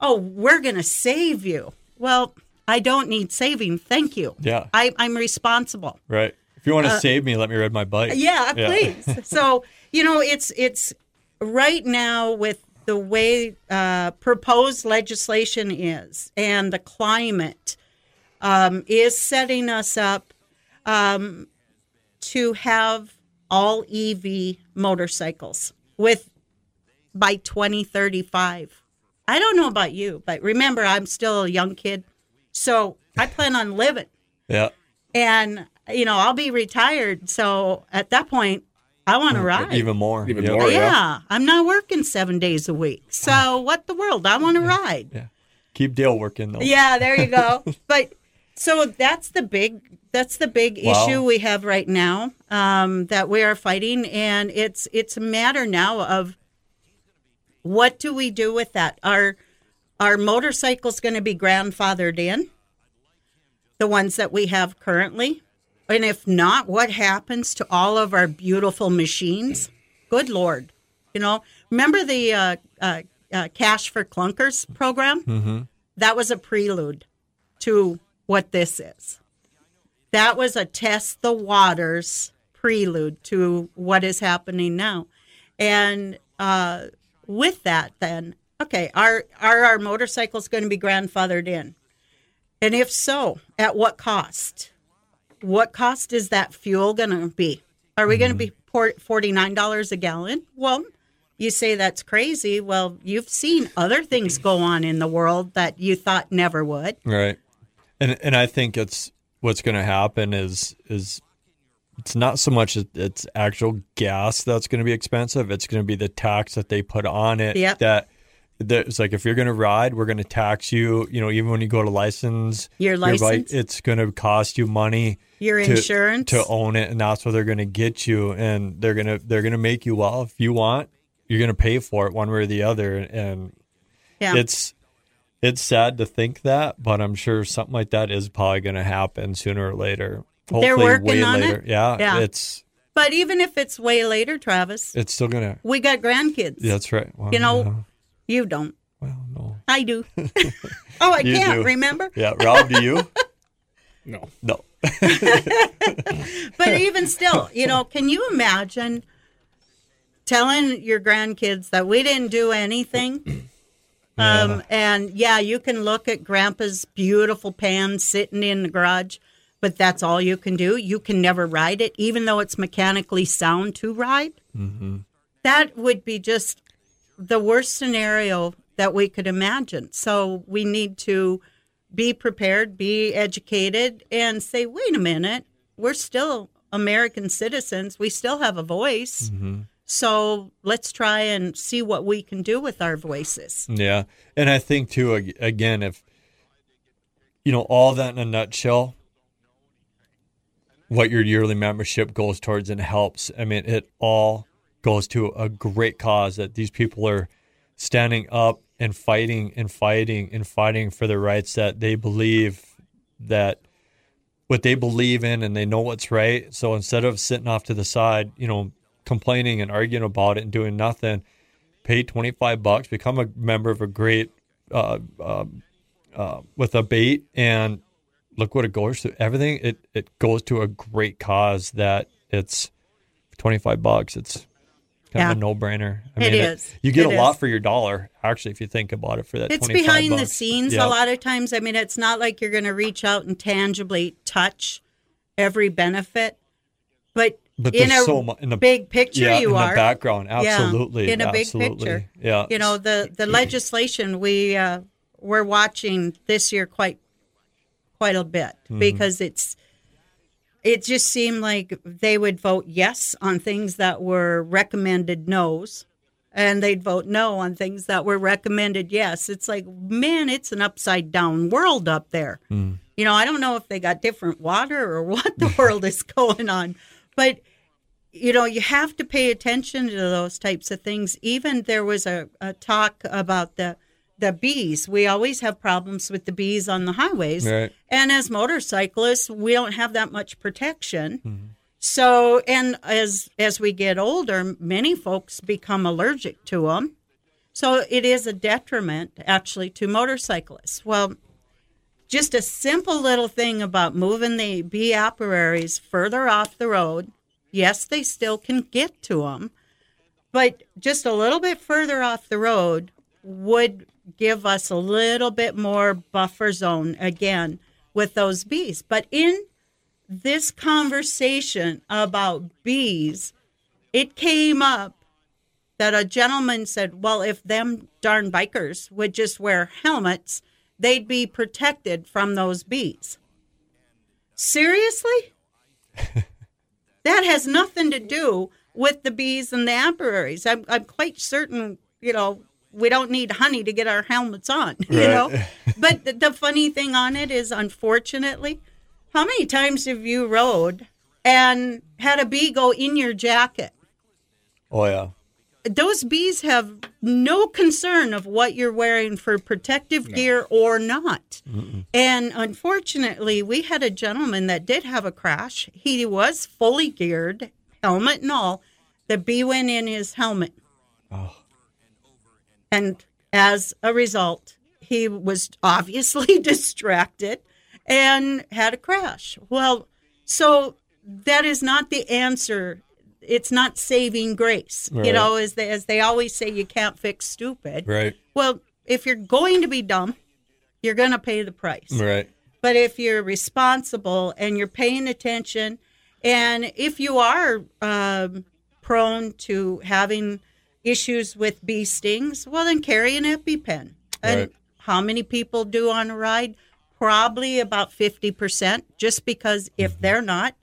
"Oh, we're going to save you." Well, I don't need saving. Thank you. Yeah. I, I'm responsible. Right. If you want to save me, let me ride my bike. Uh, Yeah, please. so you know, it's it's right now with the way uh, proposed legislation is and the climate um, is setting us up um, to have all EV motorcycles with by 2035. I don't know about you, but remember, I'm still a young kid, so I plan on living Yeah. and you know I'll be retired. So at that point, I want to ride. Even more. Even Yep. more. yeah. yeah. I'm not working seven days a week. So what the world? I want to ride. Yeah. Keep Dale working though. Yeah, there you go. but so that's the big that's the big Wow. issue we have right now um, that we are fighting, and it's it's a matter now of what do we do with that? Are our motorcycles going to be grandfathered in? The ones that we have currently, and if not, what happens to all of our beautiful machines? Good lord, you know. Remember the uh, uh, uh, Cash for Clunkers program? That was a prelude to what this is. That was a test the waters prelude to what is happening now. And uh, with that, then, okay, are, are our motorcycles going to be grandfathered in? And if so, at what cost? What cost is that fuel going to be? Are we going to be mm-hmm. por- $49 a gallon? Well, you say that's crazy. Well, you've seen other things go on in the world that you thought never would. Right. And and I think it's what's going to happen is is it's not so much it's actual gas that's going to be expensive. It's going to be the tax that they put on it. Yep. That it's like if you're going to ride, we're going to tax you. You know, even when you go to license Your bike, license? it's going to cost you money. Your to- insurance? to own it, and that's what they're going to get you, and they're gonna they're gonna make you. Well, if you want, you're going to pay for it one way or the other, and Yeah. it's it's sad to think that, but I'm sure something like that is probably going to happen sooner or later. Hopefully, They're working on it? Yeah, Yeah. it's but even if it's way later, Travis, it's still gonna. we got grandkids. Yeah, that's right. Well, You know. You don't. well, no. I do. oh, I You can't do. remember. Yeah, Rob, do you? No. No. But even still, you know, can you imagine telling your grandkids that we didn't do anything? Um, and yeah, you can look at grandpa's beautiful pan sitting in the garage, but that's all you can do. You can never ride it, even though it's mechanically sound to ride. Mm-hmm. That would be just the worst scenario that we could imagine. So we need to be prepared, be educated, and say, wait a minute, we're still American citizens. We still have a voice. Mm-hmm. So let's try and see what we can do with our voices. Yeah, and I think too. Again, if you know all that in a nutshell, what your yearly membership goes towards and helps. I mean, it all goes to a great cause that these people are standing up and fighting and fighting and fighting for the rights that they believe that what they believe in and they know what's right. So instead of sitting off to the side, you know, complaining and arguing about it and doing nothing, pay 25 bucks, become a member of a great uh, uh, uh, with ABATE and look what it goes to. Everything it it goes to a great cause that it's 25 bucks. It's kind Yeah. of a no brainer. I It mean, is. you get It a lot is. for your dollar, actually, if you think about it. For that, It's 25 behind the scenes Yeah. a lot of times. I mean, it's not like you're going to reach out and tangibly touch every benefit, but, But in a so mu- in the big picture, yeah, you in are the background, Yeah, absolutely, in a big picture. Yeah, You know, the the legislation we uh, we're watching this year quite quite a bit Mm-hmm. because it's it just seemed like they would vote yes on things that were recommended no's and they'd vote no on things that were recommended yes. It's like man it's an upside down world up there. Hmm. you know i don't know if they got different water or what the world is going on but you know you have to pay attention to those types of things. Even there was a, a talk about the the bees. We always have problems with the bees on the highways. Right. and as motorcyclists we don't have that much protection. Mm-hmm. so and as as we get older many folks become allergic to them so it is a detriment actually to motorcyclists. Well just a simple little thing about moving the bee apiaries further off the road. Yes they still can get to them but just a little bit further off the road would give us a little bit more buffer zone again with those bees. But in this conversation about bees, it came up that a gentleman said, Well, if them darn bikers would just wear helmets, they'd be protected from those bees. Seriously? that has nothing to do with the bees and the apiaries. I'm, I'm quite certain, you know, we don't need honey to get our helmets on, you Right. know. but the, the funny thing on it is, unfortunately, how many times have you rode and had a bee go in your jacket? Oh yeah, Those bees have no concern of what you're wearing for protective gear or not. And unfortunately, we had a gentleman that did have a crash. He was fully geared, helmet and all. The bee went in his helmet. Oh. And as a result, he was obviously distracted and had a crash. Well, so that is not the answer. It's not saving grace. You know, as they, as they always say, you can't fix stupid. right, Well, if you're going to be dumb, you're going to pay the price. right. But if you're responsible and you're paying attention, and if you are um, prone to having issues with bee stings, well, then carry an EpiPen. And Right. how many people do on a ride? Probably about 50%, just because if mm-hmm. they're not,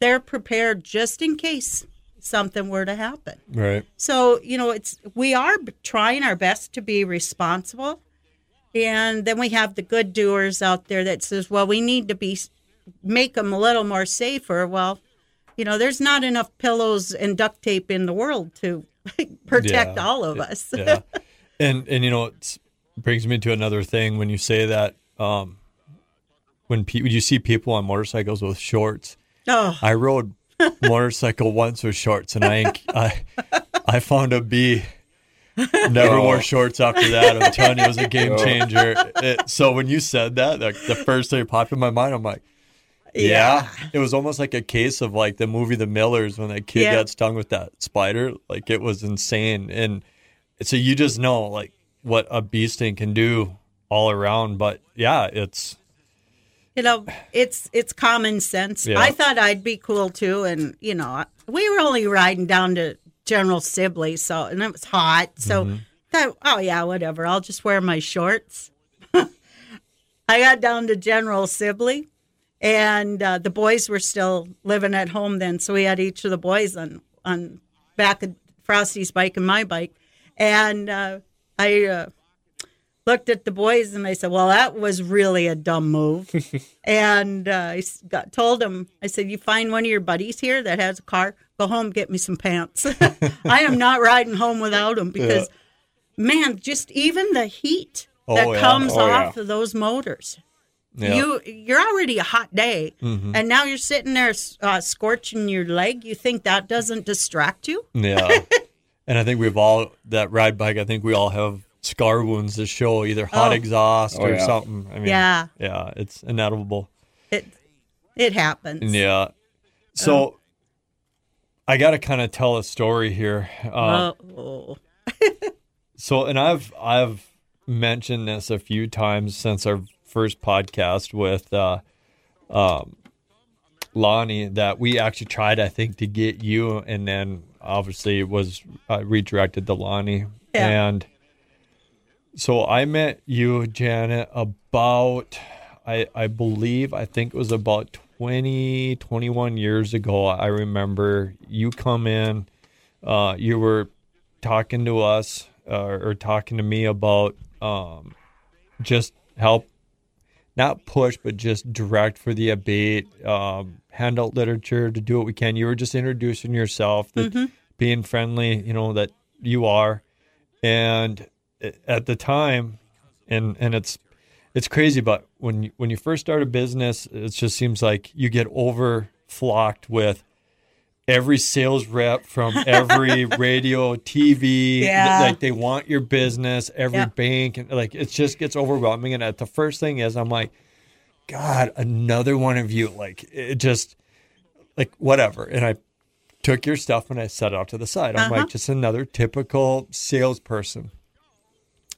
they're prepared just in case something were to happen. Right. So, you know, it's we are trying our best to be responsible. And then we have the good doers out there that says, well, we need to be make them a little more safer. Well, you know, there's not enough pillows and duct tape in the world to protect Yeah. all of us. yeah. And and you know it brings me to another thing when you say that um when pe- when you see people on motorcycles with shorts. oh, I rode motorcycle once with shorts and I I I found a bee never Oh. wore shorts after that. I'm telling you, it was a game changer. It, so when you said that, like the first thing that popped in my mind, I'm like, yeah. It was almost like a case of like the movie The Millers when that kid Yeah. got stung with that spider. Like it was insane. And so you just know like what a bee sting can do all around. But yeah, it's you know, it's it's common sense. Yeah. I thought I'd be cool too, and you know, we were only riding down to General Sibley, so and it was hot, so Mm-hmm. thought, oh yeah, whatever. I'll just wear my shorts. I got down to General Sibley, and uh, the boys were still living at home then, so we had each of the boys on on back of Frosty's bike and my bike, and uh, I. Uh, looked at the boys and I said, "Well, that was really a dumb move." and uh, I got, told him, I said, "You find one of your buddies here that has a car, go home, get me some pants. I am not riding home without them because, man, just even the heat Oh, that yeah. comes Oh, yeah. off of those motors." Yeah. You you're already a hot day, Mm-hmm. and now you're sitting there uh, scorching your leg. You think that doesn't distract you? Yeah. and I think we've all that ride bike. I think we all have scar wounds that show either hot Oh. exhaust Oh, or yeah. something. I mean, Yeah. yeah, it's inevitable. It it happens. Yeah. So I got to kind of tell a story here. Uh, Oh. So, and I've I've mentioned this a few times since our first podcast with uh, um, Lonnie that we actually tried, I think, to get you, and then obviously it was uh, redirected to Lonnie, Yeah. and so I met you, Janet, about I I believe I think it was about 20, 21 years ago. I remember you come in, uh, you were talking to us uh, or talking to me about um, just help, not push, but just direct for the abate, um, hand out literature to do what we can. You were just introducing yourself, that being friendly, you know, that you are. And at the time, and and it's it's crazy, but when you, when you first start a business, it just seems like you get over flocked with every sales rep from every radio, TV. Yeah. Like they want your business, every Yeah. bank, and like it just gets overwhelming. And at the first thing is, I'm like, God, another one of you. Like it just, like whatever. And I took your stuff and I set it out to the side. I'm Uh-huh. like, just another typical salesperson.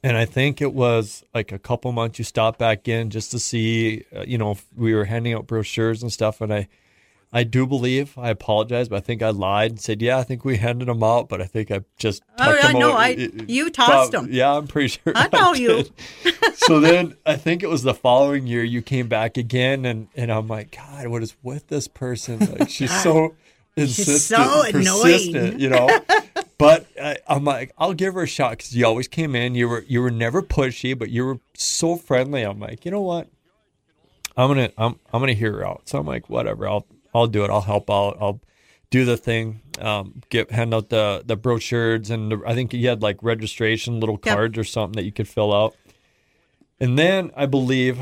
And I think it was like a couple months you stopped back in just to see, uh, you know, if we were handing out brochures and stuff. And I, I do believe I apologize, but I think I lied and said, yeah, I think we handed them out, but I think I just. Oh, yeah, them no. I- you tossed prob- 'em. Yeah, I'm pretty sure. I know you. so then I think it was the following year you came back again, and and I'm like, God, what is with this person? Like she's so insistent, so persistent, annoying. you know. But I, I'm like, I'll give her a shot because you always came in. You were you were never pushy, but you were so friendly. I'm like, you know what? I'm gonna I'm I'm gonna hear her out. So I'm like, whatever. I'll I'll do it. I'll help out. I'll do the thing. Um, get hand out the the brochures and the, I think you had like registration little Yep. cards or something that you could fill out. And then I believe,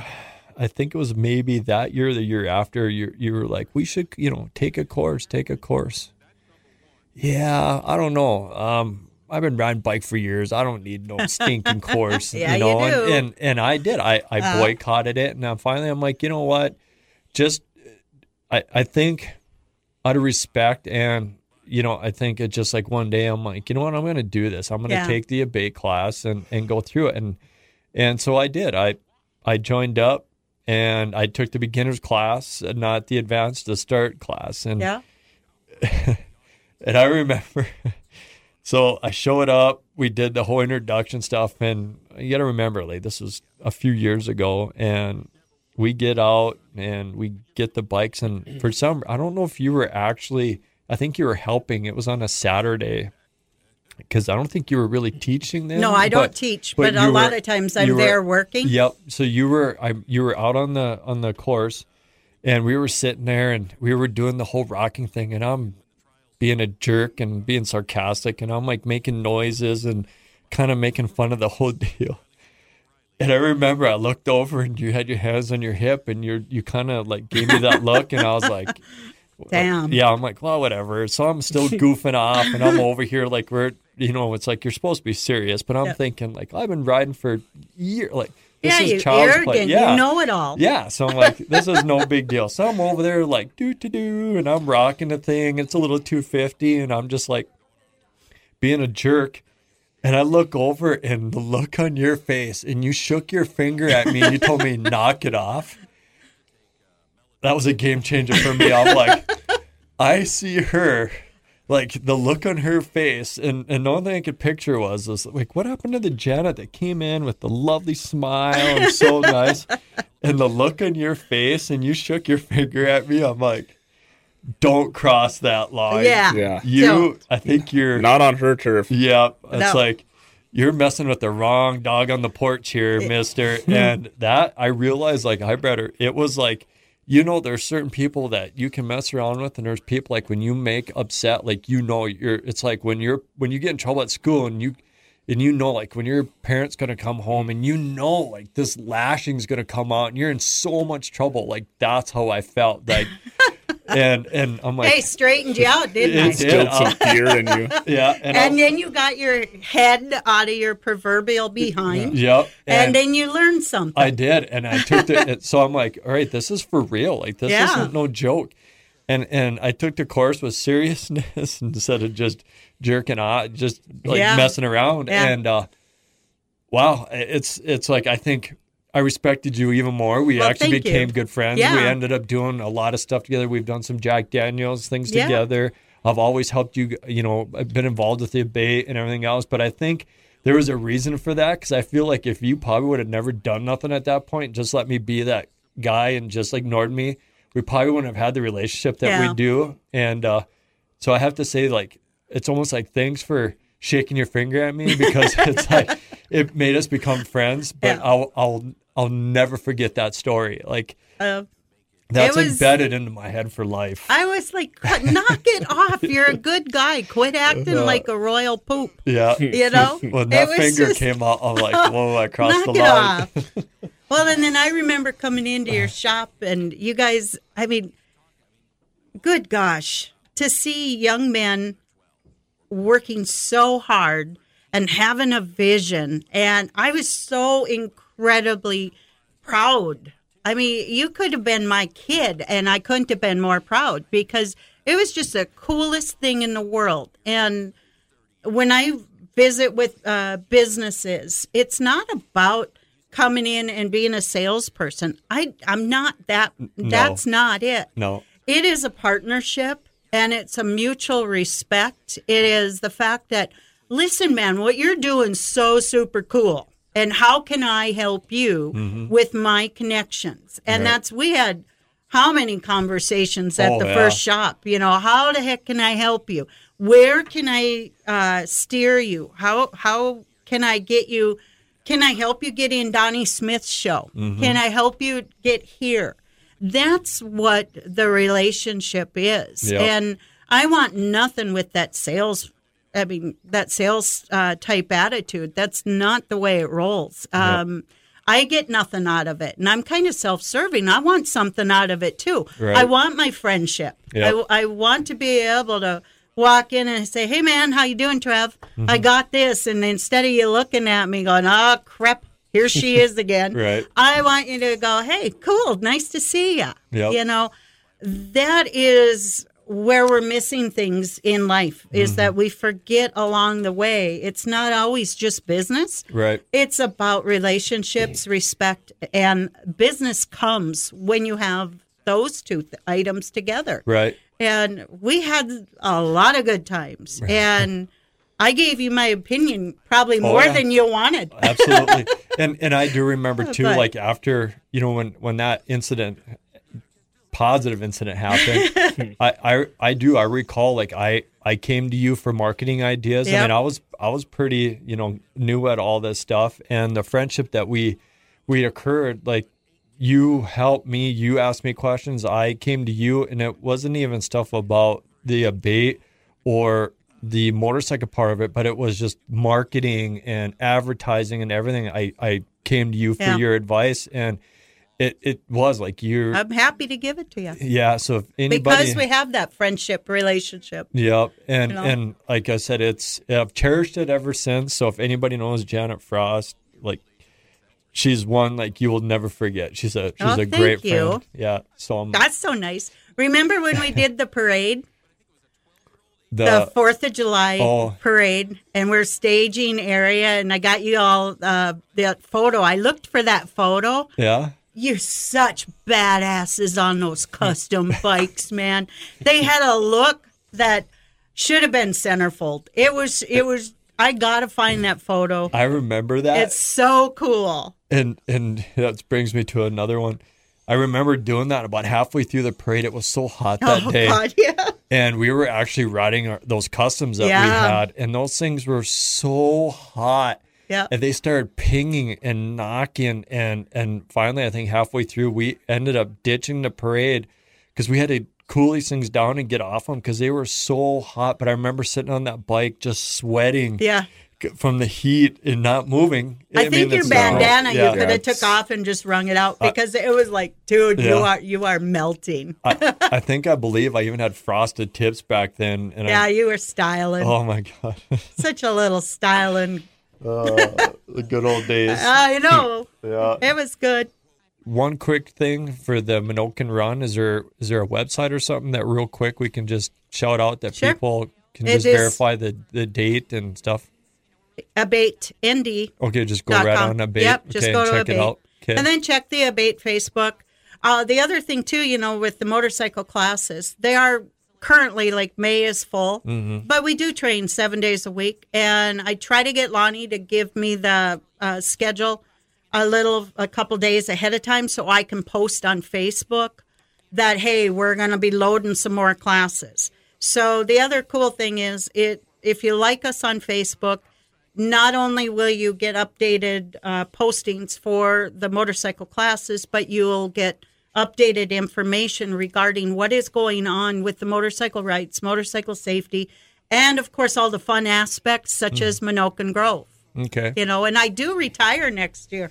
I think it was maybe that year, the year after, you you were like, we should you know take a course, take a course. Yeah, I don't know. Um, I've been riding bike for years. I don't need no stinking course. Yeah, you you know, do. And, and and I did. I I Uh. boycotted it, and then finally I'm like, you know what? Just I I think out of respect and you know I think it's just like one day I'm like, you know what? I'm going to do this. I'm going to Yeah. take the abate class and and go through it, and and so I did. I I joined up. And I took the beginner's class, and not the advanced, the start class. And Yeah. and I remember, so I showed up. We did the whole introduction stuff, and you got to remember, like this was a few years ago, and we get out and we get the bikes, and for some, I don't know if you were actually, I think you were helping. It was on a Saturday, because I don't think you were really teaching then. No, I don't but- teach, but, a you lot of times I'm were- there working. Yep. So you were I you were out on the on the course and we were sitting there and we were doing the whole rocking thing and I'm being a jerk and being sarcastic and I'm like making noises and kind of making fun of the whole deal. And I remember I looked over and you had your hands on your hip and you you kind of like gave me that look and I was like Damn. Uh, yeah, I'm like, well, whatever. So I'm still goofing off, and I'm over here like we're, you know, it's like you're supposed to be serious, but I'm Yeah. thinking like I've been riding for years, like this yeah, is child's play. Yeah, You know it all. yeah. So I'm like, this is no big deal. So I'm over there like do to do, and I'm rocking the thing. It's a little 250, and I'm just like being a jerk. And I look over, and the look on your face, and you shook your finger at me, and you told me knock it off. That was a game changer for me. I'm like, I see her, like the look on her face, and, and the only thing I could picture was this, like, what happened to the Janet that came in with the lovely smile and so nice, and the look on your face, and you shook your finger at me. I'm like, don't cross that line. Yeah. Yeah. you. Don't. I think you're. Not on her turf. Yeah, it's No. like you're messing with the wrong dog on the porch here, mister. and that I realized like I better it was like you know there's certain people that you can mess around with and there's people like when you make upset like you know you're it's like when you're when you get in trouble at school and you and you know like when your parents gonna come home and you know like this lashing's gonna come out and you're in so much trouble like that's how i felt like and and i'm like Hey, straightened you out, didn't I? It did. Some fear in you. yeah and, And then you got your head out of your proverbial behind, yep and, then you learned something. I did, and I took the. it- so I'm like, all right, this is for real. Like this Yeah. isn't no joke. And and I took the course with seriousness instead of just jerking off, just like Yeah. messing around. Yeah. And uh, wow, it's it's like I think I respected you even more. We Well, actually thank you. became good friends. Yeah. We ended up doing a lot of stuff together. We've done some Jack Daniels things Yeah. together. I've always helped you. You know, I've been involved with the ABATE and everything else. But I think there was a reason for that because I feel like if you probably would have never done nothing at that point, just let me be that guy and just ignored me, we probably wouldn't have had the relationship that Yeah. we do. And uh, so I have to say, like, it's almost like thanks for shaking your finger at me because it's like it made us become friends. But Yeah. I'll I'll I'll never forget that story. Like Uh, that's was- embedded into my head for life. I was like, knock it off. You're a good guy. Quit acting like a royal poop. yeah. You know? When that finger just- came out, I'm like, whoa, I crossed knock the it line. off. well, and then I remember coming into your shop, and you guys, I mean, good gosh, to see young men working so hard and having a vision. And I was so incredibly proud. I mean, you could have been my kid, and I couldn't have been more proud because it was just the coolest thing in the world. And when I visit with uh, businesses, it's not about coming in and being a salesperson. I I'm not that. That's not it. No. It is a partnership and it's a mutual respect. It is the fact that listen, man, what you're doing so super cool. And how can I help you with my connections? And Right. that's we had how many conversations at Oh, the yeah. first shop? You know, how the heck can I help you? Where can I uh, steer you? How how can I get you? Can I help you get in Donnie Smith's show? Mm-hmm. Can I help you get here? That's what the relationship is, Yep. and I want nothing with that sales. I mean, that sales uh, type attitude. That's not the way it rolls. Um, I get nothing out of it, and I'm kind of self-serving. I want something out of it too. Right. I want my friendship. Yep. I, I want to be able to walk in and say, "Hey, man, how you doing, Trev? I Mm-hmm. got this." And instead of you looking at me going, "Oh crap, here she is again," Right. I want you to go, "Hey, cool, nice to see you." Yep. You know, that is where we're missing things in life Mm-hmm. is that we forget along the way. It's not always just business. Right. It's about relationships, respect, and business comes when you have those two th- items together. Right. And we had a lot of good times. And I gave you my opinion probably more Oh, yeah. than you wanted. Absolutely. and and I do remember too, But- like after you know when when that incident, positive incident happened, I, I I do I recall like I I came to you for marketing ideas. I mean I was I was pretty you know new at all this stuff, and the friendship that we we occurred like. You helped me. You asked me questions. I came to you, and it wasn't even stuff about the abate or the motorcycle part of it, but it was just marketing and advertising and everything. I, I came to you for Yeah. your advice, and it, it was like you're I'm happy to give it to you. yeah. So if anybody Because we have that friendship relationship. Yep, and You know? and like I said, it's I've cherished it ever since. So if anybody knows Janet Frost, like she's one like you will never forget. She's a she's Oh, a great you. friend. Yeah. So um, That's so nice. Remember when we did the parade? the, the Fourth of July Oh. parade, and we're staging area, and I got you all uh, that photo. I looked for that photo. yeah. You're such badasses on those custom bikes, man. They had a look that should have been centerfold. It was. It was. I gotta find that photo. I remember that. It's so cool. and and that brings me to another one. I remember doing that about halfway through the parade. It was so hot that oh day. God, yeah. and we were actually riding our, those customs that we had, and those things were so hot. Yeah. And they started pinging and knocking, and and finally, I think halfway through, we ended up ditching the parade because we had to cool these things down and get off them because they were so hot. But I remember sitting on that bike just sweating Yeah. from the heat and not moving. I, think your it's- bandana yeah. you could have Yeah. took off and just wrung it out because it was like, dude, you are you are melting. I, I think I believe I even had frosted tips back then. And yeah, I, you were styling. oh my god, Such a little styling. The good old days. I know. Yeah. It was good. One quick thing for the Menoken Run is there is there a website or something that real quick we can just shout out that Sure. people can It just is- verify the the date and stuff. Abate Indy. Okay, just go dot right com. on Abate. Yep, just go and to check Abate. it out. Okay. And then check the Abate Facebook. Uh, the other thing too, you know, with the motorcycle classes, they are currently like May is full, Mm-hmm. but we do train seven days a week, and I try to get Lonnie to give me the uh, schedule a little, a couple days ahead of time, so I can post on Facebook that hey, we're going to be loading some more classes. So the other cool thing is it if you like us on Facebook, not only will you get updated uh, postings for the motorcycle classes, but you'll get updated information regarding what is going on with the motorcycle rights, motorcycle safety, and of course all the fun aspects such hmm. as Menoken Grove. okay. You know, and I do retire next year.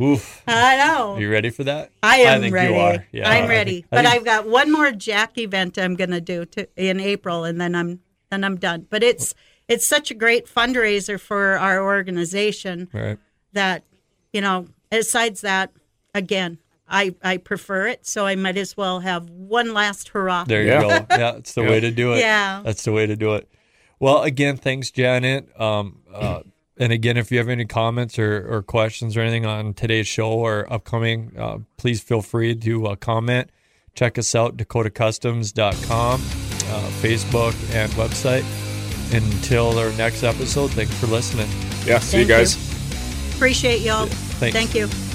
Oof. I know. Are you ready for that? I am think ready. You are. Yeah, I'm I ready. think- but think- I've got one more Jack event I'm going to do to, in April, and then I'm then I'm done. But it's it's such a great fundraiser for our organization Right. that you know. Besides that, again, I I prefer it, so I might as well have one last hurrah. There you Yeah. go. Yeah, that's the way to do it. Yeah. That's the way to do it. Well, again, thanks, Janet. Um, uh, and again, if you have any comments or, or questions or anything on today's show or upcoming, uh, please feel free to uh, comment. Check us out, dakotacustoms.com, uh, Facebook, and website. Until our next episode, thanks for listening. Yeah, see you Thank guys. Appreciate y'all. Thanks. Thank you.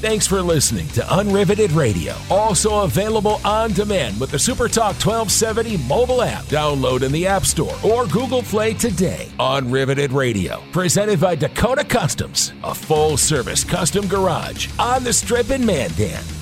Thanks for listening to Unriveted Radio. Also available on demand with the SuperTalk 1270 mobile app. Download in the App Store or Google Play today. Unriveted Radio, presented by Dakota Customs, a full service custom garage on the strip in Mandan.